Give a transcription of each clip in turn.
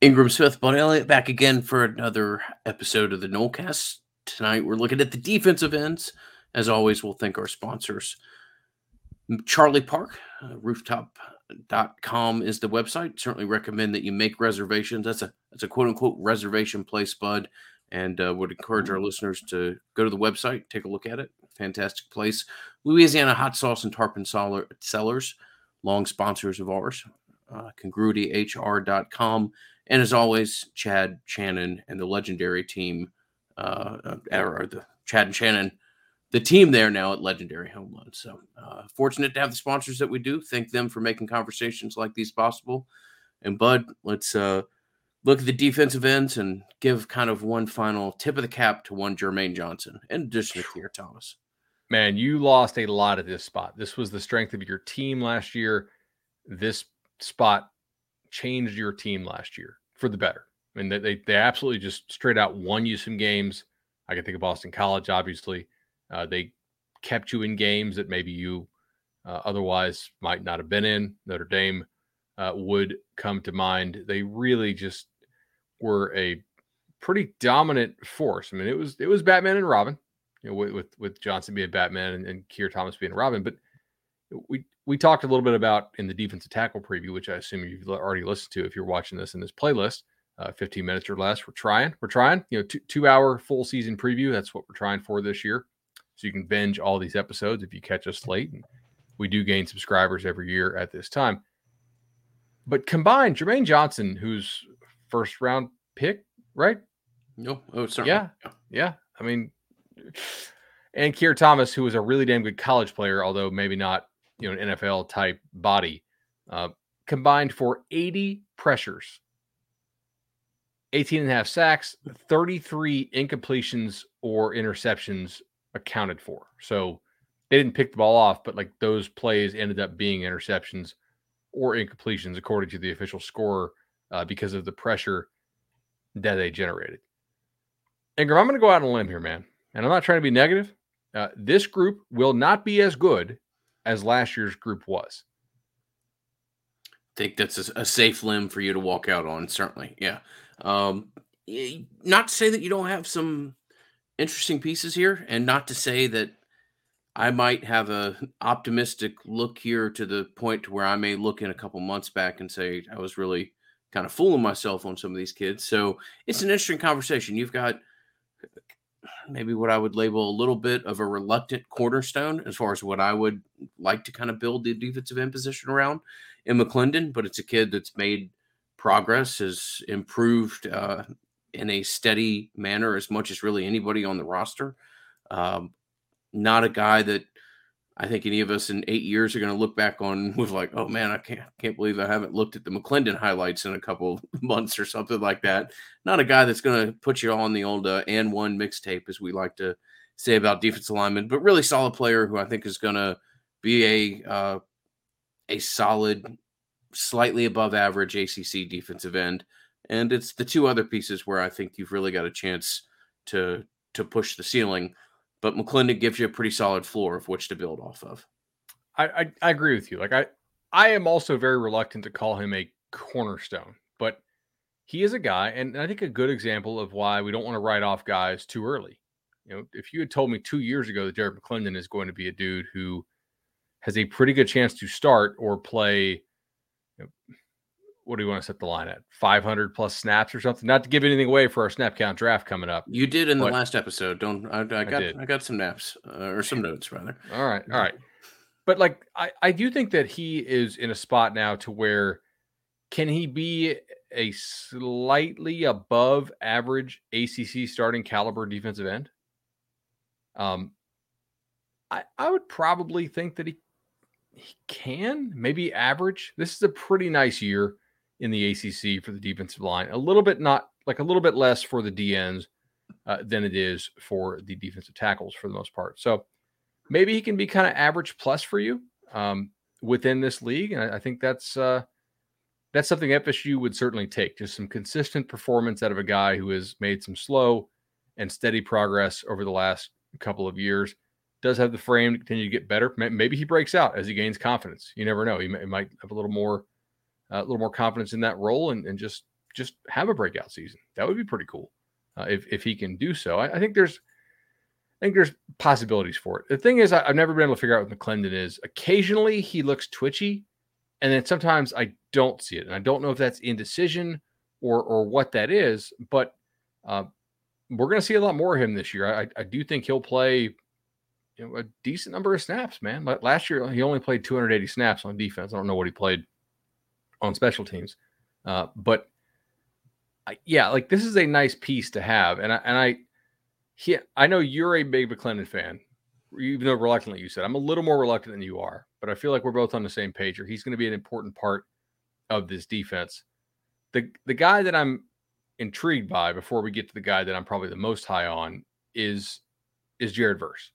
Ingram Smith, Bud Elliott back again for another episode of the Nolecast. Tonight we're looking at the defensive ends. As always, we'll thank our sponsors. Charlie Park, uh, rooftop.com is the website. Certainly recommend that you make reservations. That's a that's a quote unquote reservation place, Bud. And uh, would encourage our listeners to go to the website, take a look at it. Fantastic place. Louisiana Hot Sauce and Tarpon Cellars, long sponsors of ours. Uh, congruityhr.com and as always, Chad Shannon and the legendary team, uh, uh, or the Chad and Shannon, the team there now at Legendary Home Loan. So uh, fortunate to have the sponsors that we do. Thank them for making conversations like these possible. And Bud, let's uh, look at the defensive ends and give kind of one final tip of the cap to one Jermaine Johnson, in addition to Keir Thomas. Man, you lost a lot at this spot. This was the strength of your team last year. This spot changed your team last year for the better. I mean, they, they absolutely just straight out won you some games. I can think of Boston College, obviously. Uh, they kept you in games that maybe you uh, otherwise might not have been in. Notre Dame uh, would come to mind. They really just were a pretty dominant force. I mean, it was it was Batman and Robin, you know, with with, with Johnson being Batman and, and Keir Thomas being Robin. But we we talked a little bit about in the defensive tackle preview, which I assume you've already listened to if you're watching this in this playlist. Uh, 15 minutes or less. We're trying. We're trying. You know, two, two hour full season preview. That's what we're trying for this year. So you can binge all these episodes if you catch us late. And we do gain subscribers every year at this time. But combined, Jermaine Johnson, who's first round pick, right? No, oh, sorry. Yeah, yeah. I mean, and Keir Thomas, who was a really damn good college player, although maybe not you know, an NFL type body, uh, combined for 80 pressures, 18 and a half sacks, 33 incompletions or interceptions accounted for. So they didn't pick the ball off, but like those plays ended up being interceptions or incompletions according to the official score uh, because of the pressure that they generated. Ingram, I'm going to go out on a limb here, man. And I'm not trying to be negative. Uh, this group will not be as good as last year's group was. I think that's a, a safe limb for you to walk out on, certainly. Yeah. Um, not to say that you don't have some interesting pieces here, and not to say that I might have a optimistic look here to the point to where I may look in a couple months back and say I was really kind of fooling myself on some of these kids. So it's an interesting conversation. You've got maybe what I would label a little bit of a reluctant cornerstone as far as what I would like to kind of build the defensive end position around in McClendon, but it's a kid that's made progress, has improved uh, in a steady manner as much as really anybody on the roster. Um, not a guy that I think any of us in eight years are going to look back on with like, oh man, I can't can't believe I haven't looked at the McClendon highlights in a couple months or something like that. Not a guy that's going to put you on the old uh, and one mixtape, as we like to say about defense linemen, but really solid player who I think is going to be a uh, a solid, slightly above average ACC defensive end. And it's the two other pieces where I think you've really got a chance to to push the ceiling but McClendon gives you a pretty solid floor of which to build off of. I, I, I agree with you. Like I I am also very reluctant to call him a cornerstone, but he is a guy, and I think a good example of why we don't want to write off guys too early. You know, if you had told me two years ago that Derrick McClendon is going to be a dude who has a pretty good chance to start or play you know, what do you want to set the line at? 500 plus snaps or something? Not to give anything away for our snap count draft coming up. You did in the last episode. Don't I, I got I, I, got some naps uh, or some notes rather. All right, all right. But like I I do think that he is in a spot now to where can he be a slightly above average ACC starting caliber defensive end? Um, I I would probably think that he he can maybe average. This is a pretty nice year in the ACC for the defensive line. A little bit not like a little bit less for the DNs uh, than it is for the defensive tackles for the most part. So maybe he can be kind of average plus for you um, within this league, and I, I think that's uh, that's something FSU would certainly take. Just some consistent performance out of a guy who has made some slow and steady progress over the last couple of years. Does have the frame to continue to get better. Maybe he breaks out as he gains confidence. You never know. He, may, he might have a little more a little more confidence in that role and, and just just have a breakout season. That would be pretty cool uh, if if he can do so. I, I, think there's I think there's possibilities for it. The thing is, I, have never been able to figure out what McClendon is. Occasionally, he looks twitchy, and then sometimes I don't see it, and I don't know if that's indecision or or what that is. But uh, we're going to see a lot more of him this year. I, I do think he'll play you know, a decent number of snaps, man. Last year he only played 280 snaps on defense. I don't know what he played on special teams, uh, but yeah, like this is a nice piece to have, and I and I, he, I know you're a big McClendon fan, even though reluctantly you said I'm a little more reluctant than you are, but I feel like we're both on the same page. Here, he's going to be an important part of this defense. The the guy that I'm intrigued by before we get to the guy that I'm probably the most high on is is Jared Verse.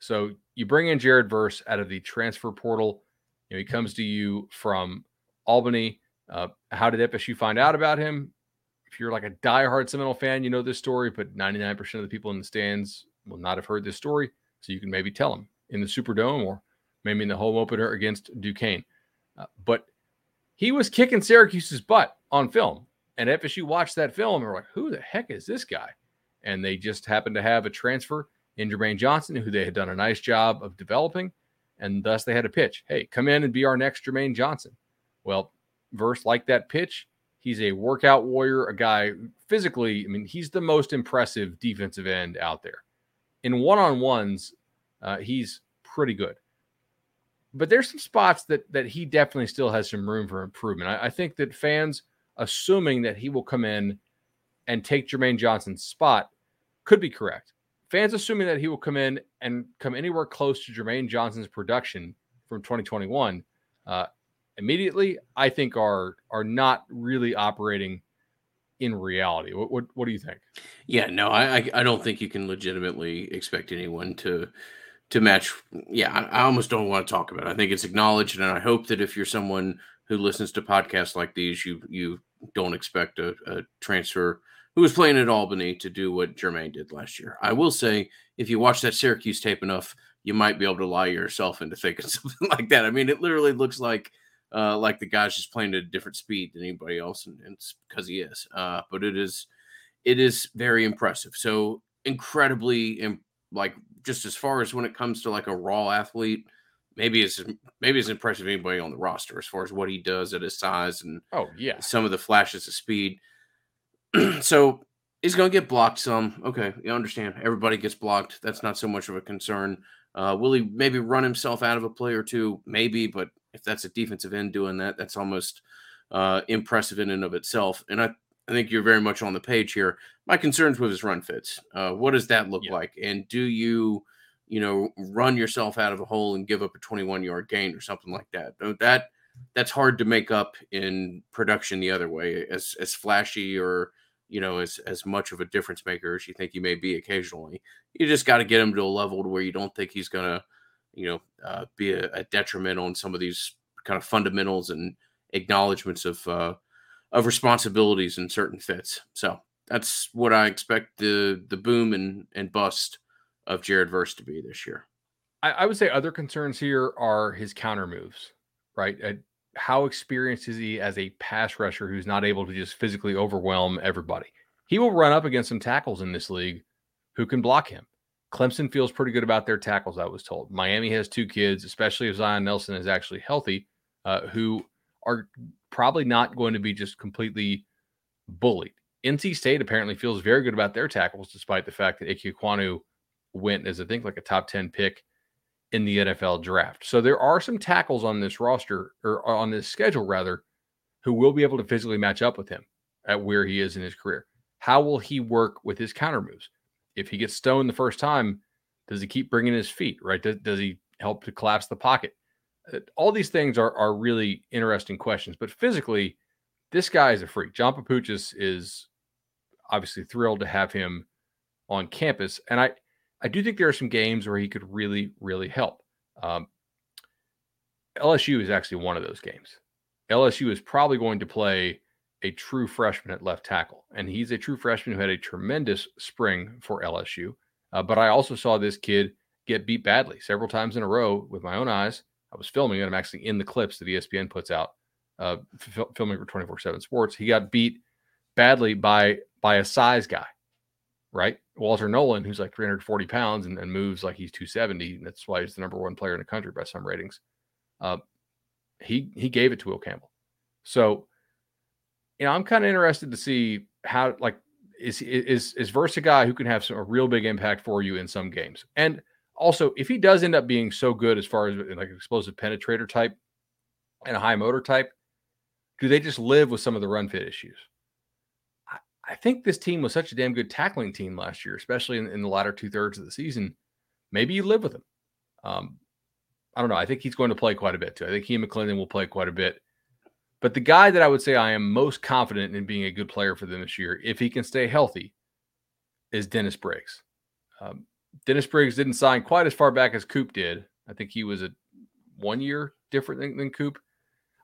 So you bring in Jared Verse out of the transfer portal. You know, he comes to you from Albany. Uh, how did FSU find out about him? If you're like a diehard Seminole fan, you know this story, but 99% of the people in the stands will not have heard this story. So you can maybe tell them in the Superdome or maybe in the home opener against Duquesne. Uh, but he was kicking Syracuse's butt on film. And FSU watched that film and were like, who the heck is this guy? And they just happened to have a transfer in Jermaine Johnson, who they had done a nice job of developing. And thus they had a pitch. Hey, come in and be our next Jermaine Johnson. Well, Verse like that pitch. He's a workout warrior, a guy physically. I mean, he's the most impressive defensive end out there. In one on ones, uh, he's pretty good. But there's some spots that that he definitely still has some room for improvement. I, I think that fans assuming that he will come in and take Jermaine Johnson's spot could be correct. Fans assuming that he will come in and come anywhere close to Jermaine Johnson's production from 2021 uh, immediately, I think are are not really operating in reality. What what, what do you think? Yeah, no, I I don't think you can legitimately expect anyone to to match. Yeah, I, I almost don't want to talk about it. I think it's acknowledged, and I hope that if you're someone who listens to podcasts like these, you you don't expect a, a transfer who was playing at Albany to do what Jermaine did last year. I will say, if you watch that Syracuse tape enough, you might be able to lie yourself into thinking something like that. I mean, it literally looks like uh, like the guy's just playing at a different speed than anybody else, and, and it's because he is. Uh, but it is it is very impressive. So incredibly, Im- like just as far as when it comes to like a raw athlete, maybe it's maybe it's impressive anybody on the roster as far as what he does at his size and oh yeah, some of the flashes of speed. so he's going to get blocked some. Okay, you understand. Everybody gets blocked. That's not so much of a concern. Uh, will he maybe run himself out of a play or two? Maybe, but if that's a defensive end doing that, that's almost uh, impressive in and of itself. And I, I think you're very much on the page here. My concerns with his run fits. Uh, what does that look yeah. like? And do you – you know, run yourself out of a hole and give up a 21 yard gain or something like that. That that's hard to make up in production the other way. As as flashy or you know as as much of a difference maker as you think you may be occasionally, you just got to get him to a level to where you don't think he's gonna, you know, uh, be a, a, detriment on some of these kind of fundamentals and acknowledgments of uh, of responsibilities in certain fits. So that's what I expect the the boom and and bust of Jared Verse to be this year. I, I would say other concerns here are his counter moves, right? Uh, how experienced is he as a pass rusher who's not able to just physically overwhelm everybody? He will run up against some tackles in this league who can block him. Clemson feels pretty good about their tackles, I was told. Miami has two kids, especially if Zion Nelson is actually healthy, uh, who are probably not going to be just completely bullied. NC State apparently feels very good about their tackles, despite the fact that Ike Ekwonu went as I think like a top 10 pick in the NFL draft. So there are some tackles on this roster or on this schedule rather who will be able to physically match up with him at where he is in his career. How will he work with his counter moves? If he gets stoned the first time, does he keep bringing his feet, right? Does, does he help to collapse the pocket? Uh, all these things are, are really interesting questions, but physically, this guy is a freak. John Papuchis is obviously thrilled to have him on campus. And I, I do think there are some games where he could really, really help. Um, LSU is actually one of those games. LSU is probably going to play a true freshman at left tackle, and he's a true freshman who had a tremendous spring for LSU. Uh, but I also saw this kid get beat badly several times in a row with my own eyes. I was filming it. I'm actually in the clips that ESPN puts out, uh, f- filming for 24 7 Sports. He got beat badly by by a size guy, right? Walter Nolen, who's like 340 pounds and, and moves like he's 270. And that's why he's the number one player in the country by some ratings. Uh, he he gave it to Will Campbell. So, you know, I'm kind of interested to see how like is is is Verse a guy who can have some, a real big impact for you in some games, and also if he does end up being so good as far as like explosive penetrator type and a high motor type, do they just live with some of the run fit issues? I, I think this team was such a damn good tackling team last year, especially in, in the latter two thirds of the season. Maybe you live with him. Um, I don't know. I think he's going to play quite a bit too. I think he and McClendon will play quite a bit. But the guy that I would say I am most confident in being a good player for them this year, if he can stay healthy, is Dennis Briggs. Um, Dennis Briggs didn't sign quite as far back as Coop did. I think he was a one year different than, than Coop.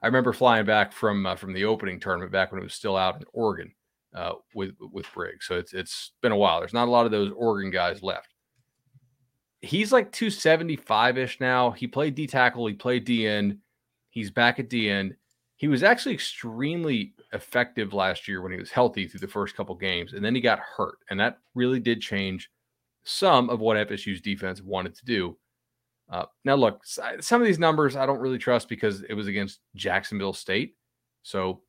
I remember flying back from uh, from the opening tournament back when it was still out in Oregon uh, with with Briggs. So it's it's been a while. There's not a lot of those Oregon guys left. He's like 275 ish now. He played D tackle. He played D end. He's back at D end he was actually extremely effective last year when he was healthy through the first couple games, and then he got hurt, and that really did change some of what FSU's defense wanted to do. Uh, now, look, some of these numbers I don't really trust because it was against Jacksonville State. So,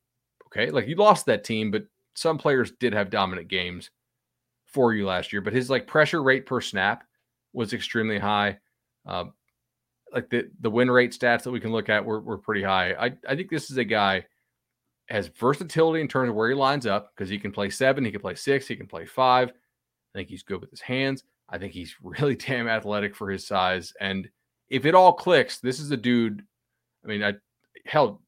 okay, like you lost that team, but some players did have dominant games for you last year. But his like pressure rate per snap was extremely high. Uh, like the the win rate stats that we can look at were, were pretty high. I, I think this is a guy has versatility in terms of where he lines up because he can play seven, he can play six, he can play five. I think he's good with his hands. I think he's really damn athletic for his size. And if it all clicks, this is a dude. I mean, I hell,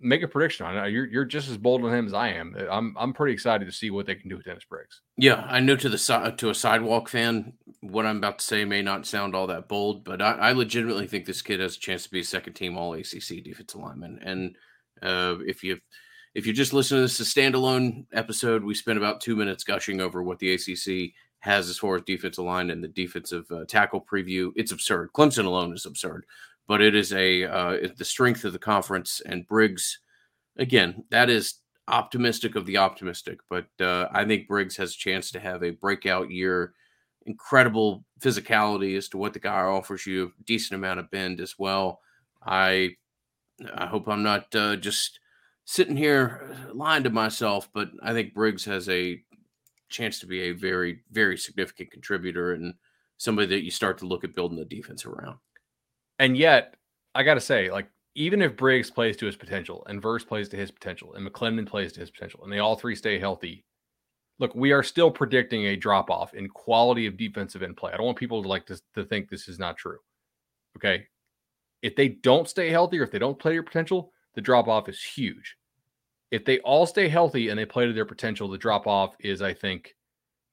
make a prediction on it. You're you're just as bold on him as I am. I'm I'm pretty excited to see what they can do with Dennis Briggs. Yeah, I know to the to a sidewalk fan, what I'm about to say may not sound all that bold, but I, I legitimately think this kid has a chance to be a second team All ACC defensive lineman. And uh, if you if you just listen to this a standalone episode, we spent about two minutes gushing over what the ACC has as far as defensive line and the defensive uh, tackle preview. It's absurd. Clemson alone is absurd but it is a uh, the strength of the conference and Briggs. Again, that is optimistic of the optimistic, but uh, I think Briggs has a chance to have a breakout year. Incredible physicality as to what the guy offers you, decent amount of bend as well. I I hope I'm not uh, just sitting here lying to myself, but I think Briggs has a chance to be a very very significant contributor and somebody that you start to look at building the defense around. And yet, I got to say, like, even if Briggs plays to his potential and Verse plays to his potential and McClendon plays to his potential and they all three stay healthy, look, we are still predicting a drop off in quality of defensive end play. I don't want people to like to, to think this is not true. Okay. If they don't stay healthy or if they don't play to their potential, the drop off is huge. If they all stay healthy and they play to their potential, the drop off is, I think,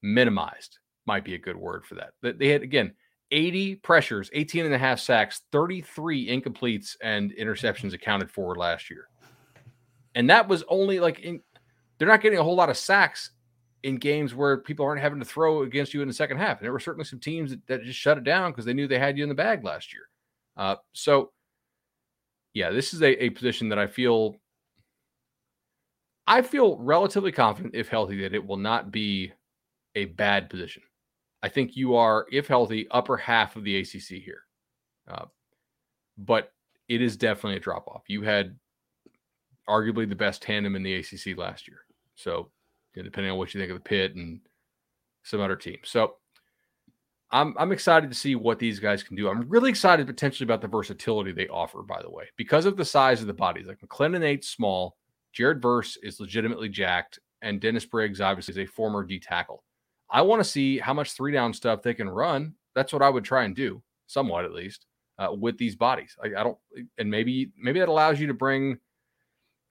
minimized. Might be a good word for that. They had, again, 80 pressures, 18 and a half sacks, 33 incompletes and interceptions accounted for last year. And that was only like in, they're not getting a whole lot of sacks in games where people aren't having to throw against you in the second half. And there were certainly some teams that, that just shut it down because they knew they had you in the bag last year. Uh, so, yeah, this is a, a position that I feel I feel relatively confident, if healthy, that it will not be a bad position. I think you are, if healthy, upper half of the ACC here. Uh, but it is definitely a drop off. You had arguably the best tandem in the ACC last year. So, you know, depending on what you think of the Pitt and some other teams. So, I'm I'm excited to see what these guys can do. I'm really excited potentially about the versatility they offer, by the way, because of the size of the bodies. Like McClendon Nate's small, Jared Verse is legitimately jacked, and Dennis Briggs obviously is a former D tackle. I want to see how much three down stuff they can run. That's what I would try and do, somewhat at least, uh, with these bodies. I, I, don't, and maybe maybe that allows you to bring,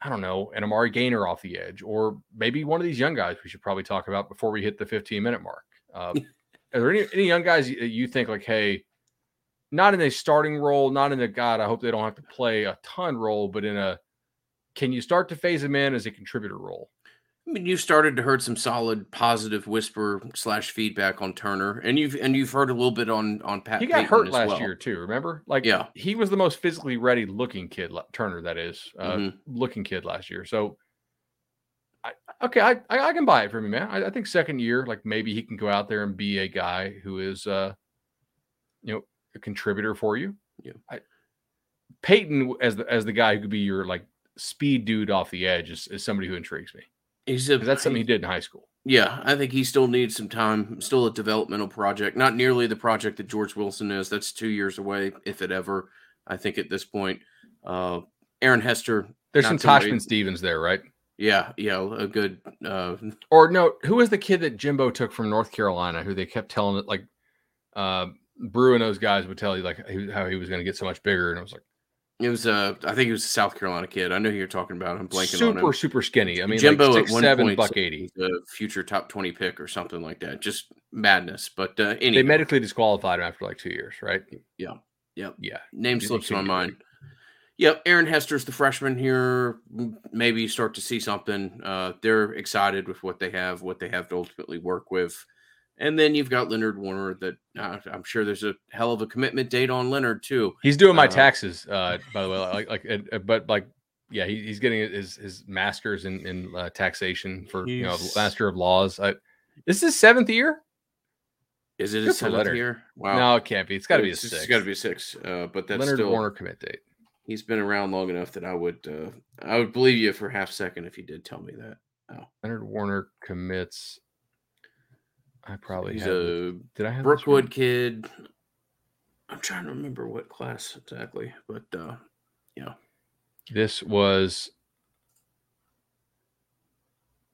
I don't know, an Amari Gainer off the edge, or maybe one of these young guys we should probably talk about before we hit the 15 minute mark. Uh, are there any, any young guys you, you think like, hey, not in a starting role, not in a God, I hope they don't have to play a ton role, but in a can you start to phase them in as a contributor role? I mean, you started to heard some solid positive whisper slash feedback on Turner, and you've and you've heard a little bit on on Pat. He got Payton hurt last well. year too. Remember, like yeah, he was the most physically ready looking kid. Turner, that is, uh, mm-hmm. looking kid last year. So I, okay, I, I, I can buy it for me, man. I, I, think second year, like maybe he can go out there and be a guy who is, uh, you know, a contributor for you. Yeah. I, Payton as the as the guy who could be your like speed dude off the edge is, is somebody who intrigues me. He's a, that's something he did in high school. Yeah, I think he still needs some time. Still a developmental project, not nearly the project that George Wilson is. That's two years away, if it ever. I think at this point, uh, Aaron Hester. There's some Tashman Stevens there, right? Yeah, yeah, a good. Uh, or no, who was the kid that Jimbo took from North Carolina? Who they kept telling it like, uh, Brew and those guys would tell you like how he was going to get so much bigger, and I was like, it was a, I think it was a South Carolina kid. I know who you're talking about. I'm blanking super, on him. Super super skinny. I mean, Jimbo like six, at one seven, point, buck eighty, a future top twenty pick or something like that. Just madness. But uh, anyway. they medically disqualified him after like two years, right? Yeah, yeah, yeah. Name slips my mind. Yep, Aaron Hester's the freshman here. Maybe you start to see something. Uh, they're excited with what they have, what they have to ultimately work with. And then you've got Leonard Warner. That uh, I'm sure there's a hell of a commitment date on Leonard too. He's doing my uh, taxes, uh, by the way. Like, like, uh, but like, yeah, he, he's getting his his master's in in uh, taxation for you know master of laws. I, this is his seventh year. Is it a seventh year? Wow. No, it can't be. It's got to be a six. It's got to be a six. Uh, but that's Leonard still, Warner commit date he's been around long enough that I would uh, I would believe you for half second if you did tell me that. Oh. Leonard Warner commits. I probably he's have a did I have Brookwood kid. I'm trying to remember what class exactly, but uh, yeah, this was.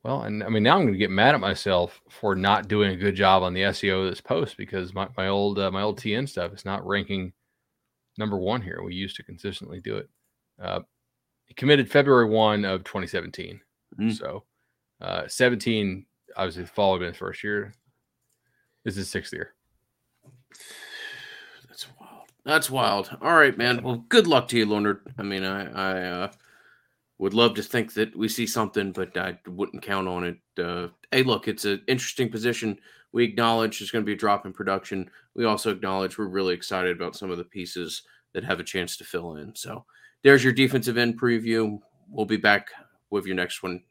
Well, and I mean now I'm going to get mad at myself for not doing a good job on the SEO of this post because my my old uh, my old TN stuff is not ranking number one here. We used to consistently do it. Uh, he committed February 1 of 2017. Mm. So uh, 17, obviously, followed in his first year. This his sixth year. That's wild. That's wild. All right, man. Well, good luck to you, Leonard. I mean, I, I uh, would love to think that we see something, but I wouldn't count on it. Uh, hey, look, it's an interesting position. We acknowledge there's going to be a drop in production. We also acknowledge we're really excited about some of the pieces that have a chance to fill in. So there's your defensive end preview. We'll be back with your next one